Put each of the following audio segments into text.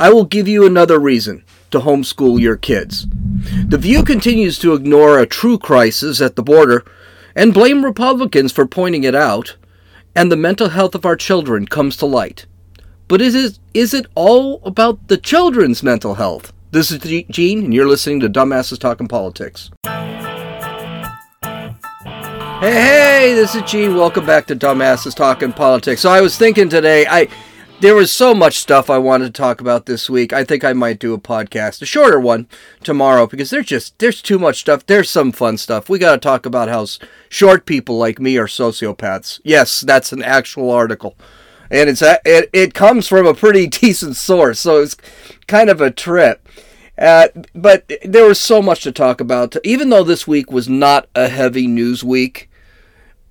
I will give you another reason to homeschool your kids. The View continues to ignore a true crisis at the border and blame Republicans for pointing it out, and the mental health of our children comes to light. But is it, is it all about the children's mental health? This is Gene, and you're listening to Dumbasses Talking Politics. Hey, hey, this is Gene. Welcome back to Dumbasses Talking Politics. So I was thinking today, I there was so much stuff I wanted to talk about this week. I think I might do a podcast, a shorter one tomorrow because there's just there's too much stuff. There's some fun stuff. We got to talk about how short people like me are sociopaths. Yes, that's an actual article. And it's a, it, it comes from a pretty decent source, so it's kind of a trip. Uh, but there was so much to talk about. Even though this week was not a heavy news week,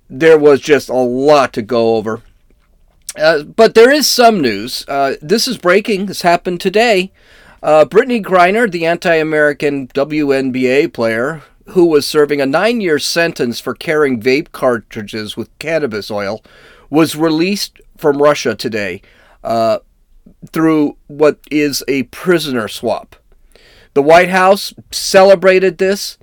there was just a lot to go over. Uh, but there is some news. Uh, this is breaking. This happened today. Uh, Brittney Griner, the anti American WNBA player, who was serving a nine year sentence for carrying vape cartridges with cannabis oil, was released from Russia today uh, through what is a prisoner swap. The White House celebrated this.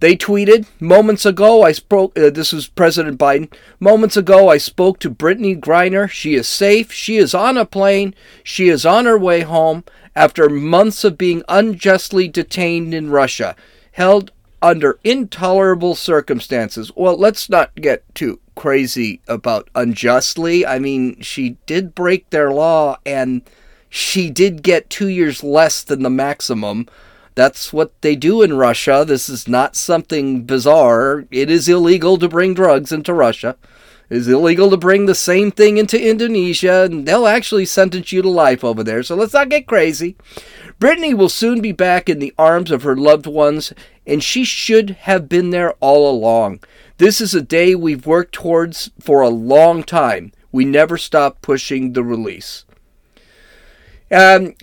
They tweeted, Moments ago, I spoke, uh, this was President Biden. Moments ago, I spoke to Brittney Griner. She is safe. She is on a plane. She is on her way home after months of being unjustly detained in Russia, held under intolerable circumstances. Well, let's not get too crazy about unjustly. I mean, she did break their law and she did get two years less than the maximum that's what they do in Russia. This is not something bizarre. It is illegal to bring drugs into Russia. It is illegal to bring the same thing into Indonesia, and they'll actually sentence you to life over there. So let's not get crazy. Brittney will soon be back in the arms of her loved ones, and she should have been there all along. This is a day we've worked towards for a long time. We never stop pushing the release. Um,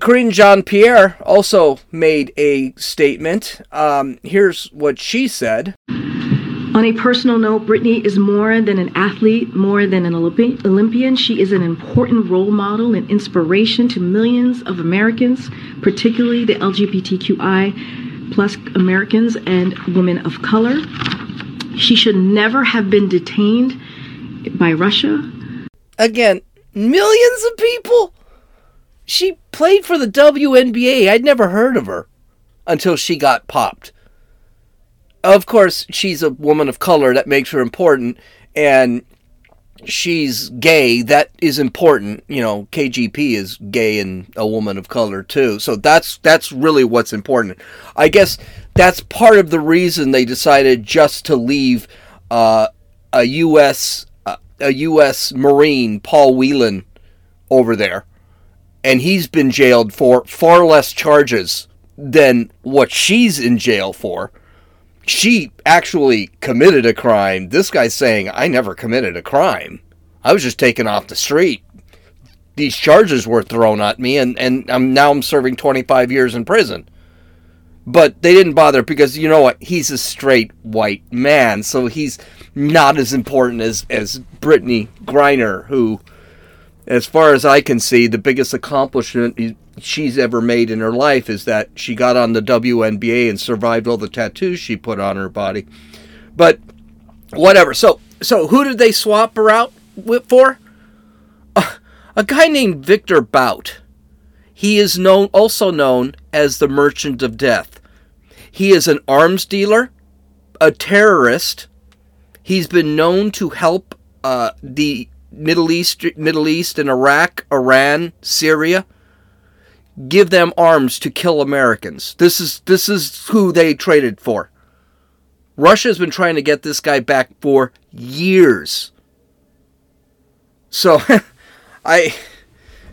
Karine Jean Pierre also made a statement. Um, here's what she said. On a personal note, Brittney is more than an athlete, more than an Olympi- Olympian. She is an important role model and inspiration to millions of Americans, particularly the LGBTQI plus Americans and women of color. She should never have been detained by Russia. Again, millions of people she played for the WNBA. I'd never heard of her until she got popped. Of course, she's a woman of color. That makes her important. And she's gay. That is important. You know, KGP is gay and a woman of color too. So that's that's really what's important. I guess that's part of the reason they decided just to leave uh, a U.S. Uh, a U.S. Marine, Paul Whelan, over there and he's been jailed for far less charges than what she's in jail for. She actually committed a crime. This guy's saying, I never committed a crime. I was just taken off the street. These charges were thrown at me, and, and I'm, now I'm serving 25 years in prison. But they didn't bother because you know what? He's a straight white man, so he's not as important as, as Brittney Griner, who as far as I can see, the biggest accomplishment she's ever made in her life is that she got on the WNBA and survived all the tattoos she put on her body. But whatever. So, so who did they swap her out with, for? Uh, a guy named Viktor Bout. He is known, also known as the Merchant of Death. He is an arms dealer, a terrorist. He's been known to help uh, the Middle East, Middle East and Iraq, Iran, Syria, give them arms to kill Americans. This is this is who they traded for. Russia has been trying to get this guy back for years. So, I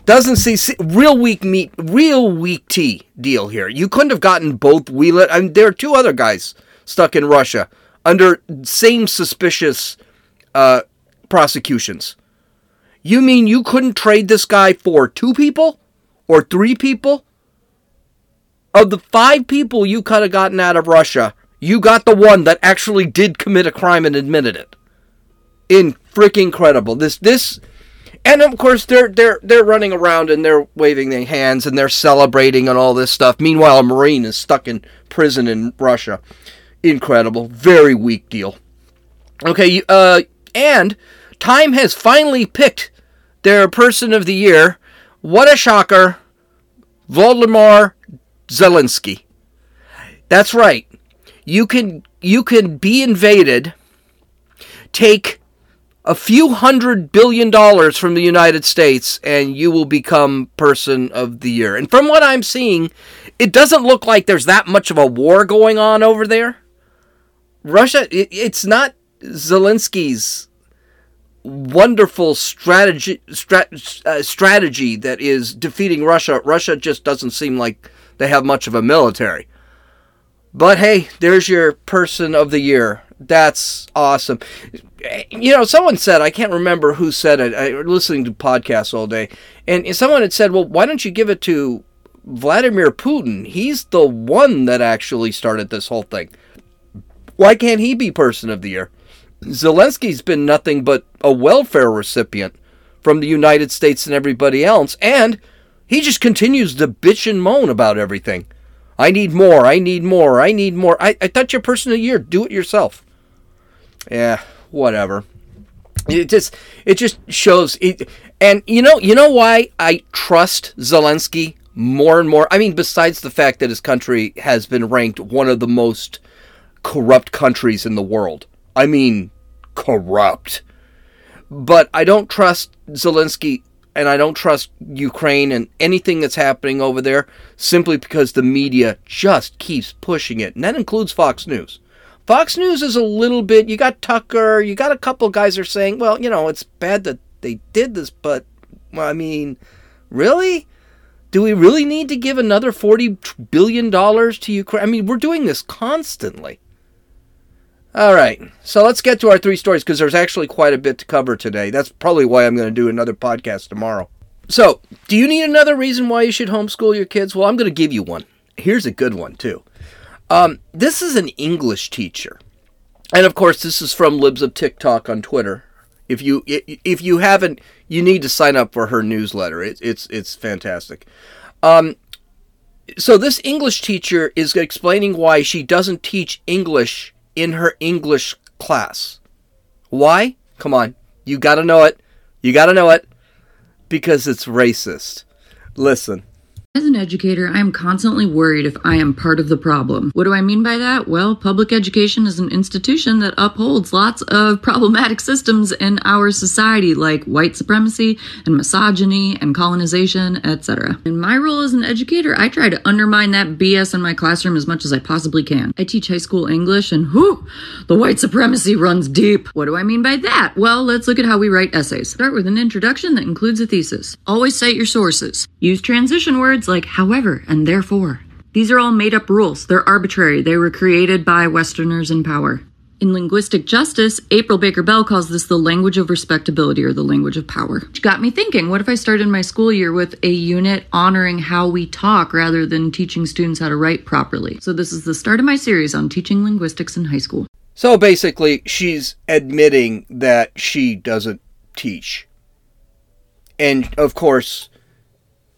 doesn't see, see, real weak meat, real weak tea deal here. You couldn't have gotten both Wheeler. I mean, there are two other guys stuck in Russia under same suspicious uh, prosecutions. You mean you couldn't trade this guy for two people? Or three people? Of the five people you could have gotten out of Russia, you got the one that actually did commit a crime and admitted it. In freaking incredible. This this and of course they're they're they're running around and they're waving their hands and they're celebrating and all this stuff. Meanwhile, a marine is stuck in prison in Russia. Incredible, very weak deal. Okay, uh, and Time has finally picked their person of the year. What a shocker! Volodymyr Zelensky. That's right. You can you can be invaded, take a few hundred billion dollars from the United States, and you will become person of the year. And from what I'm seeing, it doesn't look like there's that much of a war going on over there. Russia, it, it's not Zelensky's wonderful strategy strat, uh, strategy that is defeating Russia. Russia just doesn't seem like they have much of a military. But hey, there's your person of the year. That's awesome. You know, someone said, I can't remember who said it. I was listening to podcasts all day, and someone had said, Well, why don't you give it to Vladimir Putin? He's the one that actually started this whole thing. Why can't he be person of the year? Zelensky's been nothing but a welfare recipient from the United States and everybody else, and he just continues to bitch and moan about everything. I need more, I need more, I need more. I, I thought you're person of the year. Do it yourself. Yeah, whatever. It just it just shows it and you know you know why I trust Zelensky more and more? I mean, besides the fact that his country has been ranked one of the most corrupt countries in the world. I mean, corrupt. But I don't trust Zelensky and I don't trust Ukraine and anything that's happening over there simply because the media just keeps pushing it. And that includes Fox News. Fox News is a little bit, you got Tucker, you got a couple guys are saying, well, you know, it's bad that they did this, but, I mean, really? Do we really need to give another $40 billion to Ukraine? I mean, we're doing this constantly. All right, so let's get to our three stories because there's actually quite a bit to cover today. That's probably why I'm going to do another podcast tomorrow. So, do you need another reason why you should homeschool your kids? Well, I'm going to give you one. Here's a good one, too. Um, this is an English teacher. And of course, this is from Libs of TikTok on Twitter. If you if you haven't, you need to sign up for her newsletter. It, it's it's fantastic. Um, so this English teacher is explaining why she doesn't teach English in her English class. Why? Come on. You got to know it. You got to know it. Because it's racist. Listen. As an educator, I am constantly worried if I am part of the problem. What do I mean by that? Well, public education is an institution that upholds lots of problematic systems in our society, like white supremacy and misogyny and colonization, etc. In my role as an educator, I try to undermine that BS in my classroom as much as I possibly can. I teach high school English, and whew, the white supremacy runs deep. What do I mean by that? Well, let's look at how we write essays. Start with an introduction that includes a thesis. Always cite your sources. Use transition words words like however and therefore. These are all made up rules. They're arbitrary. They were created by Westerners in power. In linguistic justice, April Baker Bell calls this the language of respectability or the language of power. Which got me thinking what if I started my school year with a unit honoring how we talk rather than teaching students how to write properly? So, this is the start of my series on teaching linguistics in high school. So, basically, she's admitting that she doesn't teach. And, of course,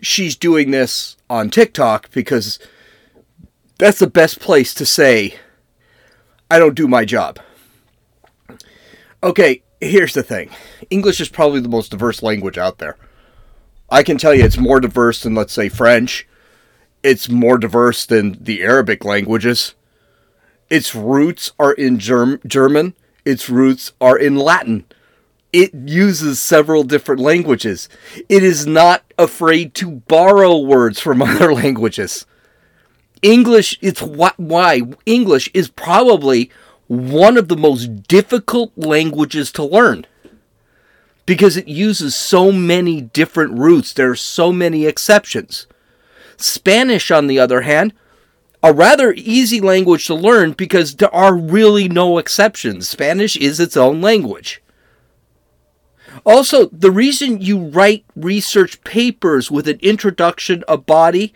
she's doing this on TikTok because that's the best place to say, I don't do my job. Okay, here's the thing English is probably the most diverse language out there. I can tell you it's more diverse than, let's say, French. It's more diverse than the Arabic languages. Its roots are in Germ- German, its roots are in Latin it uses several different languages. It is not afraid to borrow words from other languages. English, it's why English is probably one of the most difficult languages to learn because it uses so many different roots. There are so many exceptions. Spanish, on the other hand, a rather easy language to learn because there are really no exceptions. Spanish is its own language. Also, the reason you write research papers with an introduction, a body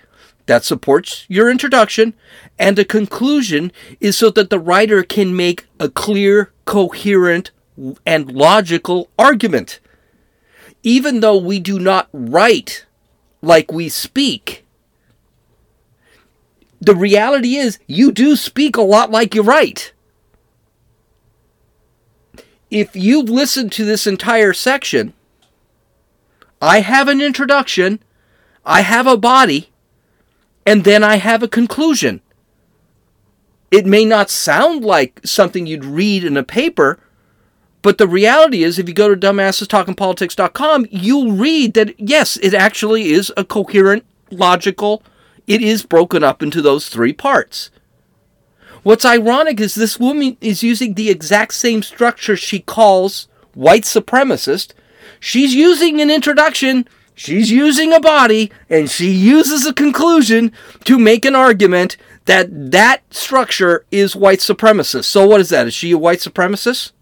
that supports your introduction, and a conclusion is so that the writer can make a clear, coherent, and logical argument. even though we do not write like we speak, the reality is you do speak a lot like you write. If you've listened to this entire section, I have an introduction, I have a body, and then I have a conclusion. It may not sound like something you'd read in a paper, but the reality is, if you go to dumbassestalkingpolitics.com, you'll read that, yes, it actually is a coherent, logical, it is broken up into those three parts. What's ironic is this woman is using the exact same structure she calls white supremacist. She's using an introduction, she's using a body, and she uses a conclusion to make an argument that that structure is white supremacist. So what is that? Is she a white supremacist?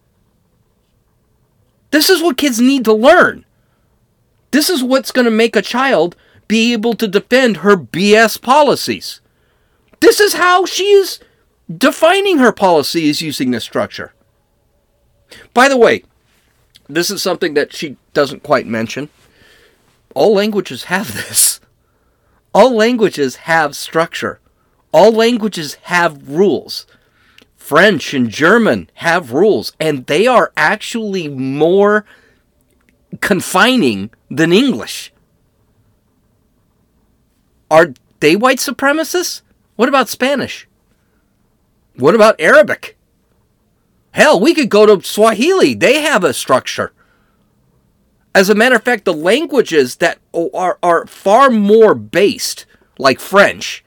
This is what kids need to learn. This is what's going to make a child be able to defend her BS policies. This is how she is defining her policies using this structure. By the way, this is something that she doesn't quite mention. All languages have this. All languages have structure. All languages have rules. French and German have rules, and they are actually more confining than English. Are they white supremacists? What about Spanish? What about Arabic? Hell, we could go to Swahili. They have a structure. As a matter of fact, the languages that are, are far more based, like French,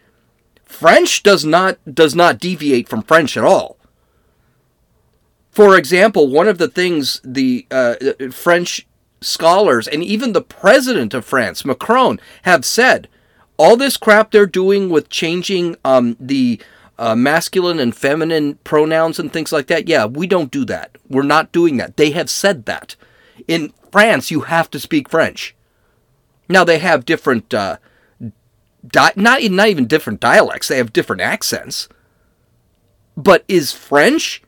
French does not does not deviate from French at all. For example, one of the things the uh, French scholars and even the president of France, Macron, have said, all this crap they're doing with changing um, the uh, masculine and feminine pronouns and things like that, yeah, we don't do that. We're not doing that. They have said that. In France, you have to speak French. Now they have different uh, di- not not even different dialects. They have different accents. But is French,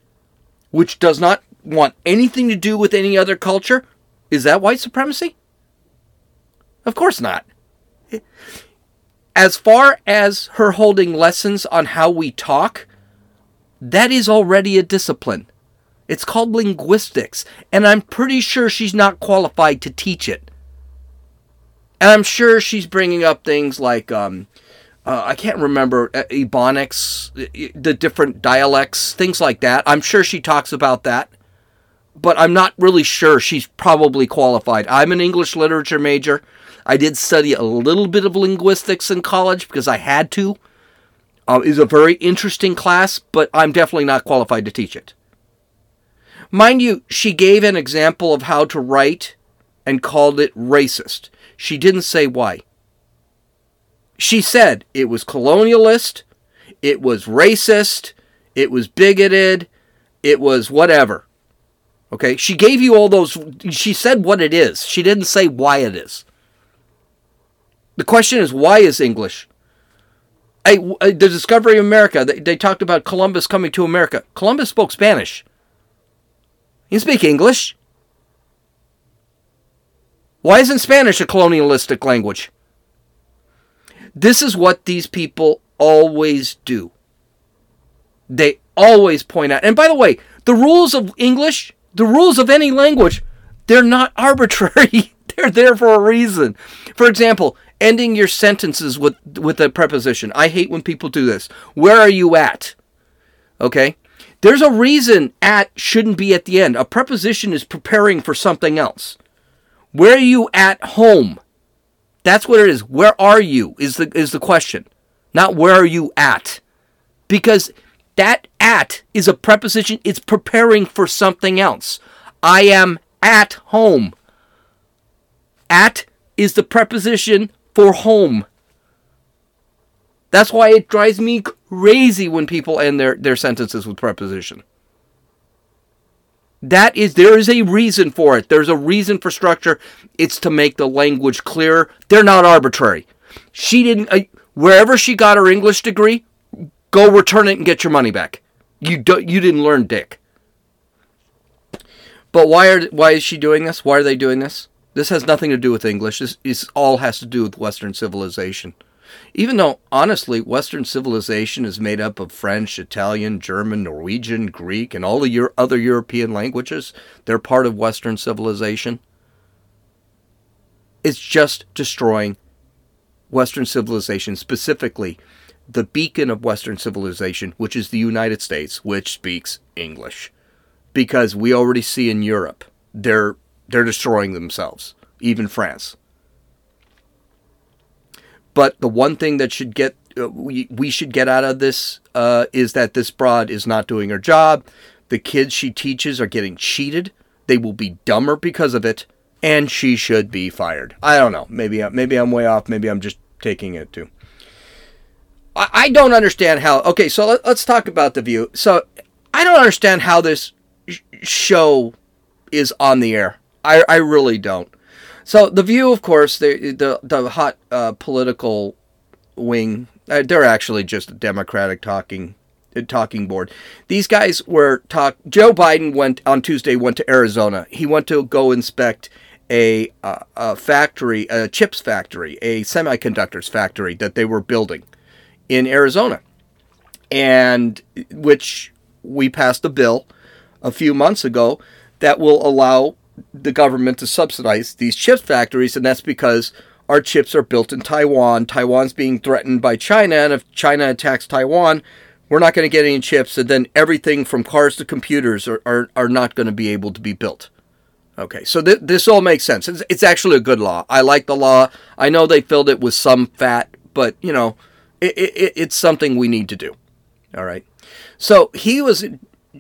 which does not want anything to do with any other culture, is that white supremacy? Of course not. As far as her holding lessons on how we talk, that is already a discipline. It's called linguistics, and I'm pretty sure she's not qualified to teach it. And I'm sure she's bringing up things like, um, uh, I can't remember, uh, Ebonics, the different dialects, things like that. I'm sure she talks about that. But I'm not really sure she's probably qualified. I'm an English literature major. I did study a little bit of linguistics in college because I had to. Uh, it's a very interesting class, but I'm definitely not qualified to teach it. Mind you, she gave an example of how to write and called it racist. She didn't say why. She said it was colonialist, it was racist, it was bigoted, it was whatever. Okay? She gave you all those. She said what it is. She didn't say why it is. The question is why is English? I, uh, the discovery of America, they, they talked about Columbus coming to America. Columbus spoke Spanish. He speak English. Why isn't Spanish a colonialistic language? This is what these people always do. They always point out. And by the way, the rules of English, the rules of any language, they're not arbitrary. they're there for a reason. For example, ending your sentences with with a preposition. I hate when people do this. Where are you at? Okay? There's a reason at shouldn't be at the end. A preposition is preparing for something else. Where are you at home? That's what it is. Where are you is the is the question. Not where are you at? Because that at is a preposition, it's preparing for something else. I am at home. At is the preposition for home. That's why it drives me crazy when people end their, their sentences with preposition. That is, there is a reason for it. There's a reason for structure. It's to make the language clearer. They're not arbitrary. She didn't, uh, wherever she got her English degree, go return it and get your money back. You don't, you didn't learn dick. But why are, why is she doing this? Why are they doing this? This has nothing to do with English. This, all has to do with Western civilization. Even though, honestly, Western civilization is made up of French, Italian, German, Norwegian, Greek, and all the Euro- other European languages, they're part of Western civilization. It's just destroying Western civilization, specifically the beacon of Western civilization, which is the United States, which speaks English. Because we already see in Europe, they're, they're destroying themselves, even France. But the one thing that should get uh, we, we should get out of this uh, is that this broad is not doing her job. The kids she teaches are getting cheated. They will be dumber because of it, and she should be fired. I don't know. Maybe maybe I'm way off. Maybe I'm just taking it too. I, I don't understand how. Okay, so let, us talk about the View. So I don't understand how this sh- show is on the air. I I really don't. So the View, of course, the the, the hot uh, political wing, uh, they're actually just a Democratic talking uh, talking board. These guys were talk. Joe Biden went on Tuesday. Went to Arizona. He went to go inspect a, uh, a factory, a chips factory, a semiconductors factory that they were building in Arizona, and which we passed a bill a few months ago that will allow the government to subsidize these chip factories, and that's because our chips are built in Taiwan. Taiwan's being threatened by China, and if China attacks Taiwan, we're not going to get any chips, and then everything from cars to computers are, are, are not going to be able to be built. Okay, so th- this all makes sense. It's, it's actually a good law. I like the law. I know they filled it with some fat, but, you know, it, it, it's something we need to do. All right. So he was,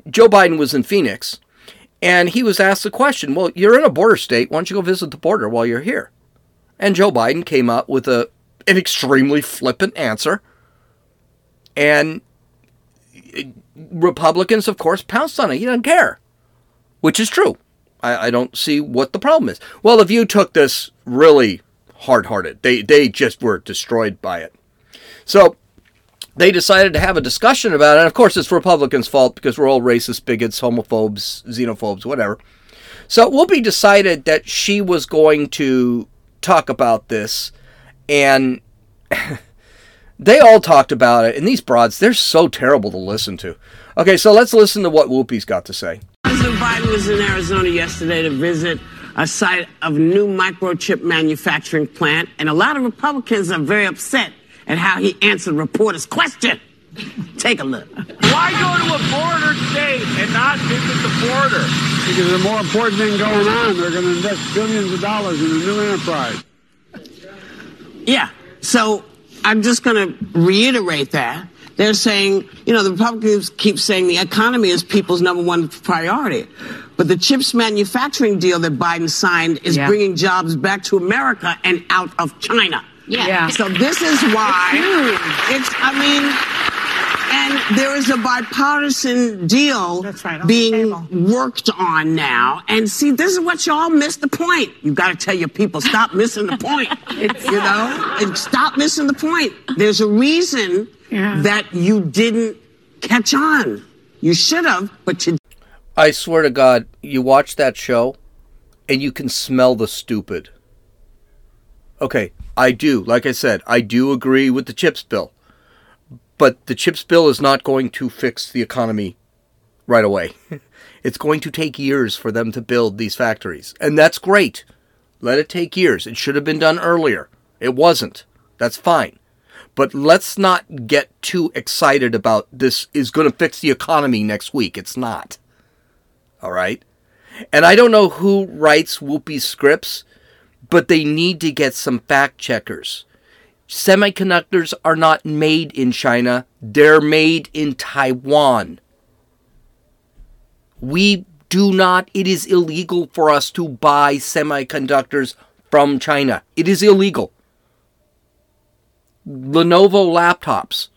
Joe Biden was in Phoenix and he was asked the question, well, you're in a border state. Why don't you go visit the border while you're here? And Joe Biden came up with a, an extremely flippant answer. And Republicans, of course, pounced on it. He doesn't care, which is true. I, I don't see what the problem is. Well, the View took this really hard hearted. They, they just were destroyed by it. So they decided to have a discussion about it. And of course, it's Republicans' fault because we're all racist, bigots, homophobes, xenophobes, whatever. So be decided that she was going to talk about this, and they all talked about it. And these broads, they're so terrible to listen to. Okay, so let's listen to what Whoopi's got to say. President Biden was in Arizona yesterday to visit a site of new microchip manufacturing plant, and a lot of Republicans are very upset and how he answered reporters' question. Take a look. Why go to a border state and not visit the border? Because there's a more important thing going on. They're going to invest billions of dollars in a new enterprise. Yeah. So I'm just going to reiterate that. They're saying, you know, the Republicans keep saying the economy is people's number one priority. But the chips manufacturing deal that Biden signed is yeah. bringing jobs back to America and out of China. Yeah. yeah. So this is why it's, it's I mean, and there is a bipartisan deal right, being worked on now. And see, this is what y'all missed the point. You got to tell your people, stop missing the point. you know, and stop missing the point. There's a reason yeah. that you didn't catch on. You should have, but you. I swear to God, you watch that show, and you can smell the stupid. Okay, I do. Like I said, I do agree with the chips bill. But the chips bill is not going to fix the economy right away. it's going to take years for them to build these factories. And that's great. Let it take years. It should have been done earlier. It wasn't. That's fine. But let's not get too excited about this is going to fix the economy next week. It's not. All right? And I don't know who writes Whoopi's scripts but they need to get some fact checkers. Semiconductors are not made in China, they're made in Taiwan. We do not, it is illegal for us to buy semiconductors from China. It is illegal. Lenovo laptops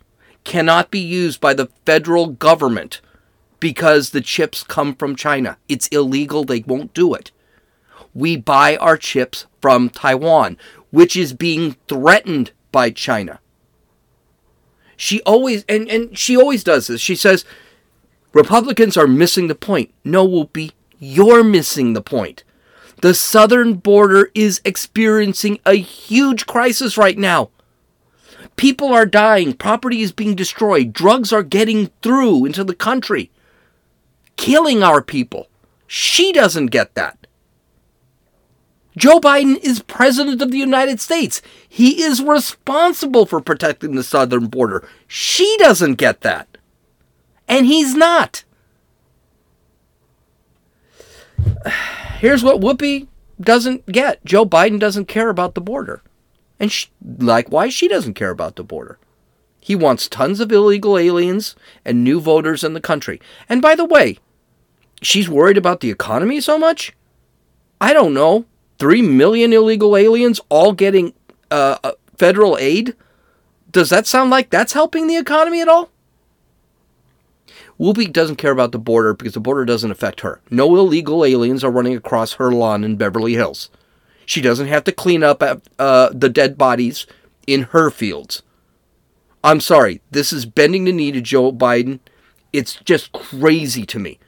cannot be used by the federal government because the chips come from China. It's illegal. They won't do it we buy our chips from Taiwan, which is being threatened by China. She always and, and she always does this. She says Republicans are missing the point. No, Whoopi, you're missing the point. The southern border is experiencing a huge crisis right now. People are dying, property is being destroyed, drugs are getting through into the country, killing our people. She doesn't get that. Joe Biden is president of the United States. He is responsible for protecting the southern border. She doesn't get that. And he's not. Here's what Whoopi doesn't get Joe Biden doesn't care about the border. And she, likewise, she doesn't care about the border. He wants tons of illegal aliens and new voters in the country. And by the way, she's worried about the economy so much? I don't know. Three million illegal aliens all getting uh, uh, federal aid? Does that sound like that's helping the economy at all? Whoopi doesn't care about the border because the border doesn't affect her. No illegal aliens are running across her lawn in Beverly Hills. She doesn't have to clean up uh, the dead bodies in her fields. I'm sorry, this is bending the knee to Joe Biden. It's just crazy to me.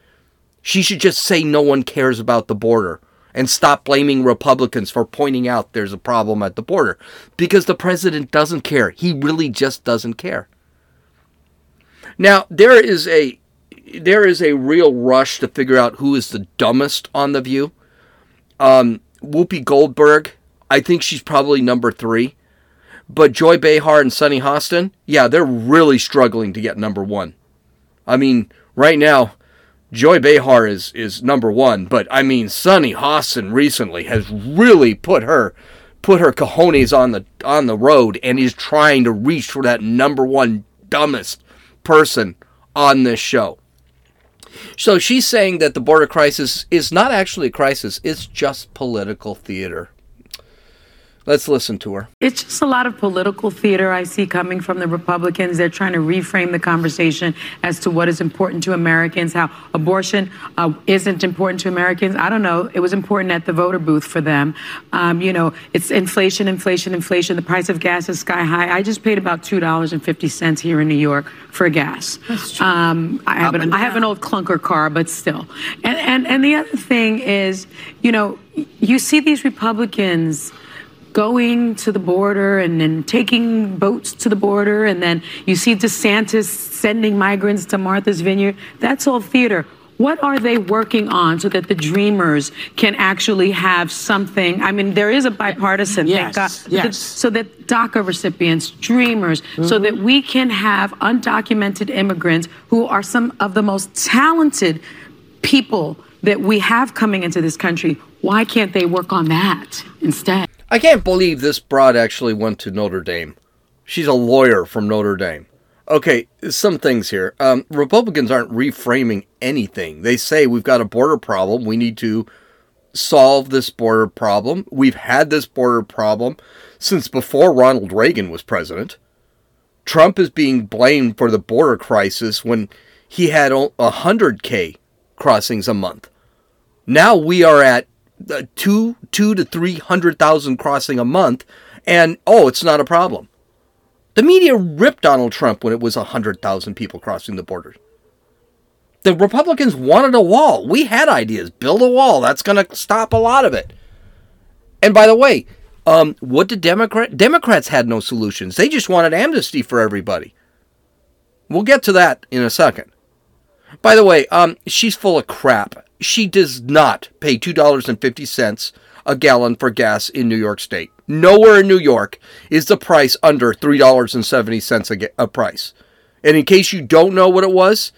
She should just say no one cares about the border and stop blaming Republicans for pointing out there's a problem at the border because the president doesn't care. He really just doesn't care. Now, there is a there is a real rush to figure out who is the dumbest on the view. Um, Whoopi Goldberg, I think she's probably number three. But Joy Behar and Sunny Hostin, yeah, they're really struggling to get number one. I mean, right now, Joy Behar is, is number one, but I mean, Sunny Hostin recently has really put her put her cojones on the on the road and is trying to reach for that number one dumbest person on this show. So she's saying that the border crisis is not actually a crisis, it's just political theater. Let's listen to her. It's just a lot of political theater I see coming from the Republicans. They're trying to reframe the conversation as to what is important to Americans, how abortion uh, isn't important to Americans. I don't know. It was important at the voter booth for them. Um, you know, it's inflation, inflation, inflation. The price of gas is sky high. I just paid about $2.50 here in New York for gas. That's true. Um, I, have an, I have an old clunker car, but still. And, and, and the other thing is, you know, you see these Republicans going to the border and then taking boats to the border, and then you see DeSantis sending migrants to Martha's Vineyard. That's all theater. What are they working on so that the dreamers can actually have something? I mean, there is a bipartisan, yes, God, yes. so that DACA recipients, dreamers, mm-hmm. so that we can have undocumented immigrants who are some of the most talented people that we have coming into this country. Why can't they work on that instead? I can't believe this broad actually went to Notre Dame. She's a lawyer from Notre Dame. Okay, some things here. Um, Republicans aren't reframing anything. They say we've got a border problem. We need to solve this border problem. We've had this border problem since before Ronald Reagan was president. Trump is being blamed for the border crisis when he had 100K crossings a month. Now we are at uh, two two to three hundred thousand crossing a month, and oh, it's not a problem. The media ripped Donald Trump when it was hundred thousand people crossing the border. The Republicans wanted a wall. We had ideas. Build a wall. That's going to stop a lot of it. And by the way, um, what did Democrat Democrats had no solutions. They just wanted amnesty for everybody. We'll get to that in a second. By the way, um, she's full of crap she does not pay $2.50 a gallon for gas in New York State. Nowhere in New York is the price under $3.70 a, a price. And in case you don't know what it was,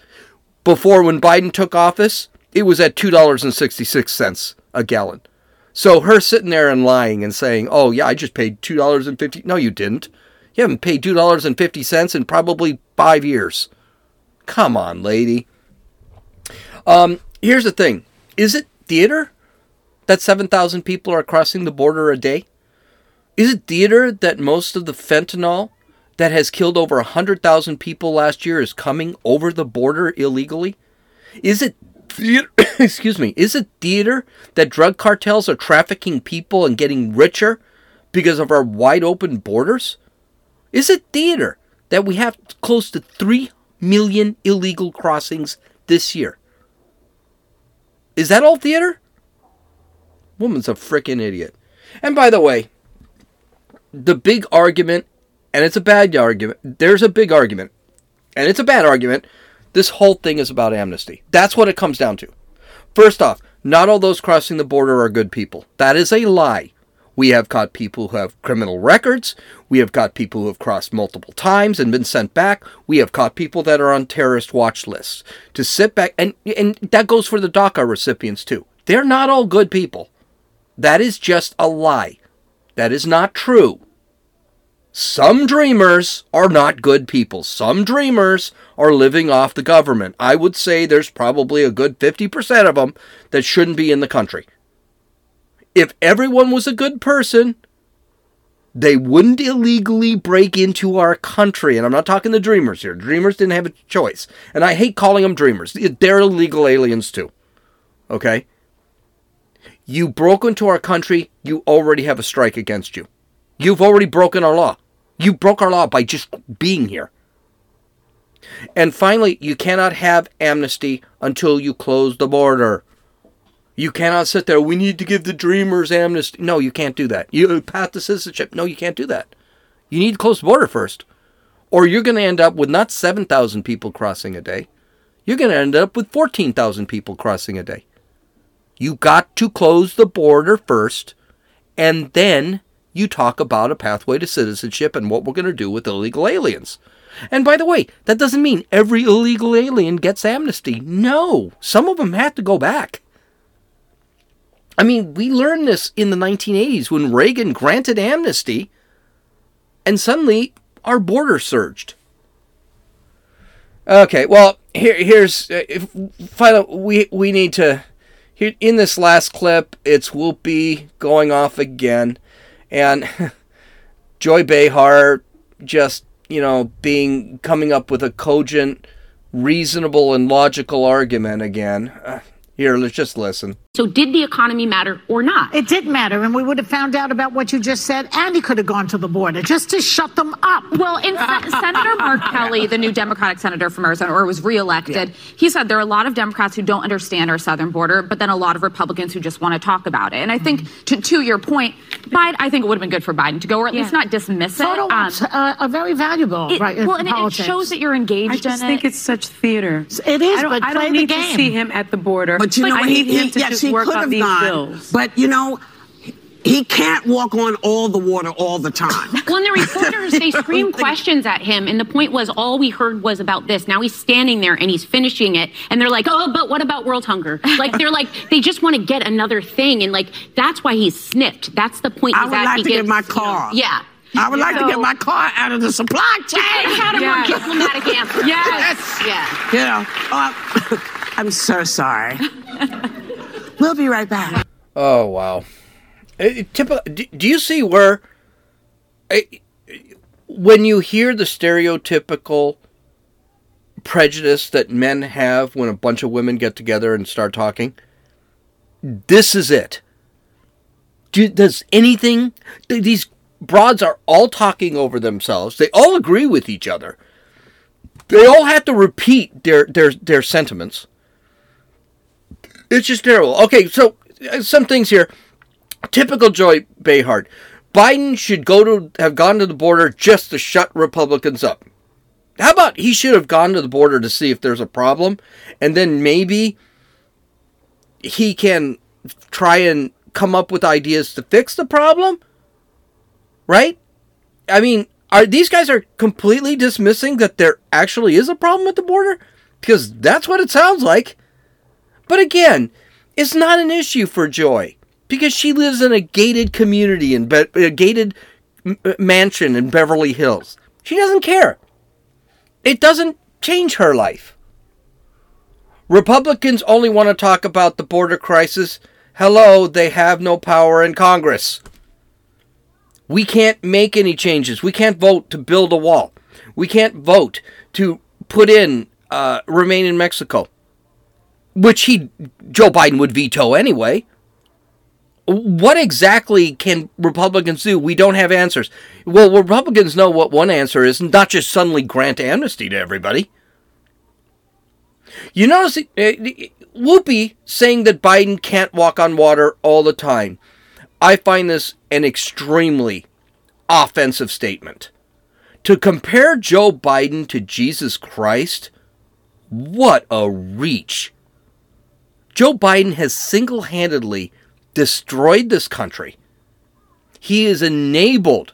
before when Biden took office, it was at $2.66 a gallon. So her sitting there and lying and saying, "Oh yeah, I just paid two dollars and fifty. No, you didn't. You haven't paid two dollars and fifty cents in probably five years. Come on, lady. Um, here's the thing is it theater that 7,000 people are crossing the border a day? Is it theater that most of the fentanyl that has killed over 100,000 people last year is coming over the border illegally? Is it theater, excuse me, is it theater that drug cartels are trafficking people and getting richer because of our wide open borders? Is it theater that we have close to 3 million illegal crossings this year? Is that all theater? Woman's a freaking idiot. And by the way, the big argument, and it's a bad argument, there's a big argument, and it's a bad argument. This whole thing is about amnesty. That's what it comes down to. First off, not all those crossing the border are good people. That is a lie. We have caught people who have criminal records. We have caught people who have crossed multiple times and been sent back. We have caught people that are on terrorist watch lists. To sit back, and, and that goes for the DACA recipients too. They're not all good people. That is just a lie. That is not true. Some dreamers are not good people. Some dreamers are living off the government. I would say there's probably a good 50% of them that shouldn't be in the country if everyone was a good person, they wouldn't illegally break into our country. And I'm not talking the dreamers here. Dreamers didn't have a choice. And I hate calling them dreamers. They're illegal aliens too. Okay? You broke into our country, you already have a strike against you. You've already broken our law. You broke our law by just being here. And finally, you cannot have amnesty until you close the border. You cannot sit there. We need to give the dreamers amnesty. No, you can't do that. You path to citizenship. No, you can't do that. You need to close the border first, or you're going to end up with not seven thousand people crossing a day. You're going to end up with fourteen thousand people crossing a day. You got to close the border first, and then you talk about a pathway to citizenship and what we're going to do with illegal aliens. And by the way, that doesn't mean every illegal alien gets amnesty. No, some of them have to go back. I mean, we learned this in the 1980s when Reagan granted amnesty, and suddenly our border surged. Okay, well, here, here's uh, final. We we need to. Here in this last clip, it's Whoopi going off again, and Joy Behar just you know being coming up with a cogent, reasonable, and logical argument again. Uh, here, let's just listen. So, did the economy matter or not? It did matter, and we would have found out about what you just said, and he could have gone to the border just to shut them up. Well, in Senator Mark Kelly, the new Democratic senator from Arizona, or was reelected, yeah. he said there are a lot of Democrats who don't understand our southern border, but then a lot of Republicans who just want to talk about it. And I think, mm-hmm. to, to your point, Biden, I think it would have been good for Biden to go, or at yeah. least not dismiss it. Photo um, uh, are very valuable, it, right? Well, and it shows that you're engaged. I just think it. it's such theater. It is, I don't, but I don't need to see him at the border. But you know, I need him to just work on these gone, bills. But you know, he can't walk on all the water all the time. Well, the reporters, they screamed questions at him, and the point was all we heard was about this. Now he's standing there and he's finishing it, and they're like, oh, but what about world hunger? Like, they're like, they just want to get another thing, and like, that's why he's snipped. That's the point I would like to get my car. You know, yeah. I would like so, to get my car out of the supply chain. I had a yes. more diplomatic answer. Yes. yes. Yeah. You know, uh, I'm so sorry. We'll be right back. Oh wow! Eh, eh, Typical, do, do you see where eh, when you hear the stereotypical prejudice that men have when a bunch of women get together and start talking? This is it. Do, does anything? These broads are all talking over themselves. They all agree with each other. They all have to repeat their their their sentiments. It's just terrible. Okay, so uh, some things here. Typical Joy Behar. Biden should go to have gone to the border just to shut Republicans up. How about he should have gone to the border to see if there's a problem, and then maybe he can try and come up with ideas to fix the problem? Right? I mean, are these guys are completely dismissing that there actually is a problem at the border? Because that's what it sounds like. But again, it's not an issue for Joy because she lives in a gated community in Be- a gated m- uh, mansion in Beverly Hills. She doesn't care. It doesn't change her life. Republicans only want to talk about the border crisis. Hello, they have no power in Congress. We can't make any changes. We can't vote to build a wall. We can't vote to put in uh, remain in Mexico, which he Joe Biden would veto anyway what exactly can Republicans do? We don't have answers. Well, Republicans know what one answer is, not just suddenly grant amnesty to everybody. You notice uh, Whoopi saying that Biden can't walk on water all the time. I find this an extremely offensive statement. To compare Joe Biden to Jesus Christ, what a reach. Joe Biden has single handedly destroyed this country. He has enabled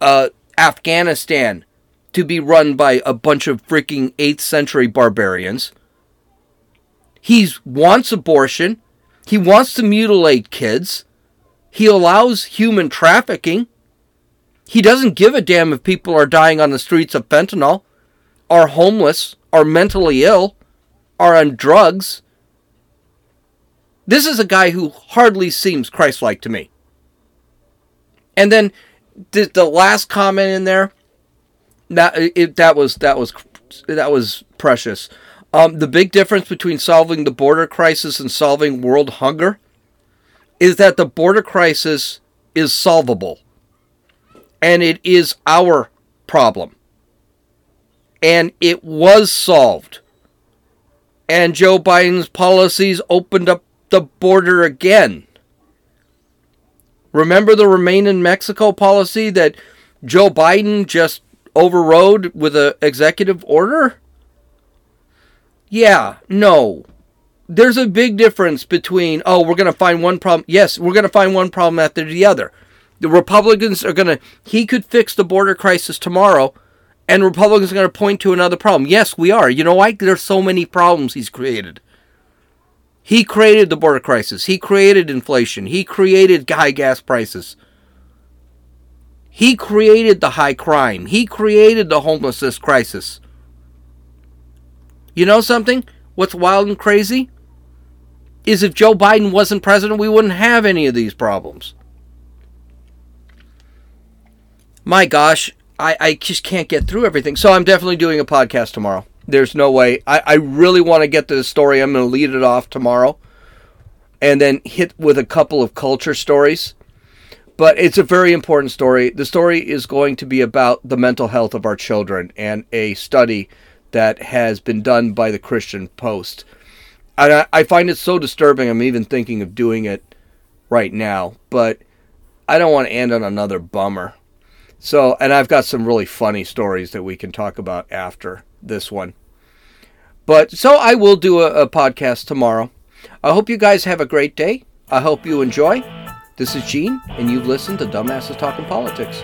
uh, Afghanistan to be run by a bunch of freaking 8th century barbarians. He wants abortion. He wants to mutilate kids. He allows human trafficking. He doesn't give a damn if people are dying on the streets of fentanyl, are homeless, are mentally ill, are on drugs. This is a guy who hardly seems Christ like to me. And then the, the last comment in there, that it, that was that was that was precious. Um, the big difference between solving the border crisis and solving world hunger is that the border crisis is solvable, and it is our problem, and it was solved. And Joe Biden's policies opened up the border again. Remember the Remain in Mexico policy that Joe Biden just overrode with an executive order? Yeah, no. There's a big difference between, oh, we're going to find one problem. Yes, we're going to find one problem after the other. The Republicans are going to, he could fix the border crisis tomorrow, and Republicans are going to point to another problem. Yes, we are. You know why? There's so many problems he's created. He created the border crisis. He created inflation. He created high gas prices. He created the high crime. He created the homelessness crisis. You know something? What's wild and crazy? Is if Joe Biden wasn't president, we wouldn't have any of these problems. My gosh, I, I just can't get through everything. So I'm definitely doing a podcast tomorrow. There's no way. I, I really want to get to the story. I'm going to lead it off tomorrow and then hit with a couple of culture stories. But it's a very important story. The story is going to be about the mental health of our children and a study that has been done by the Christian Post. And I, I find it so disturbing, I'm even thinking of doing it right now. But I don't want to end on another bummer. So, and I've got some really funny stories that we can talk about after this one. But so I will do a, a podcast tomorrow. I hope you guys have a great day. I hope you enjoy. This is Gene, and you've listened to Dumbasses Talking Politics.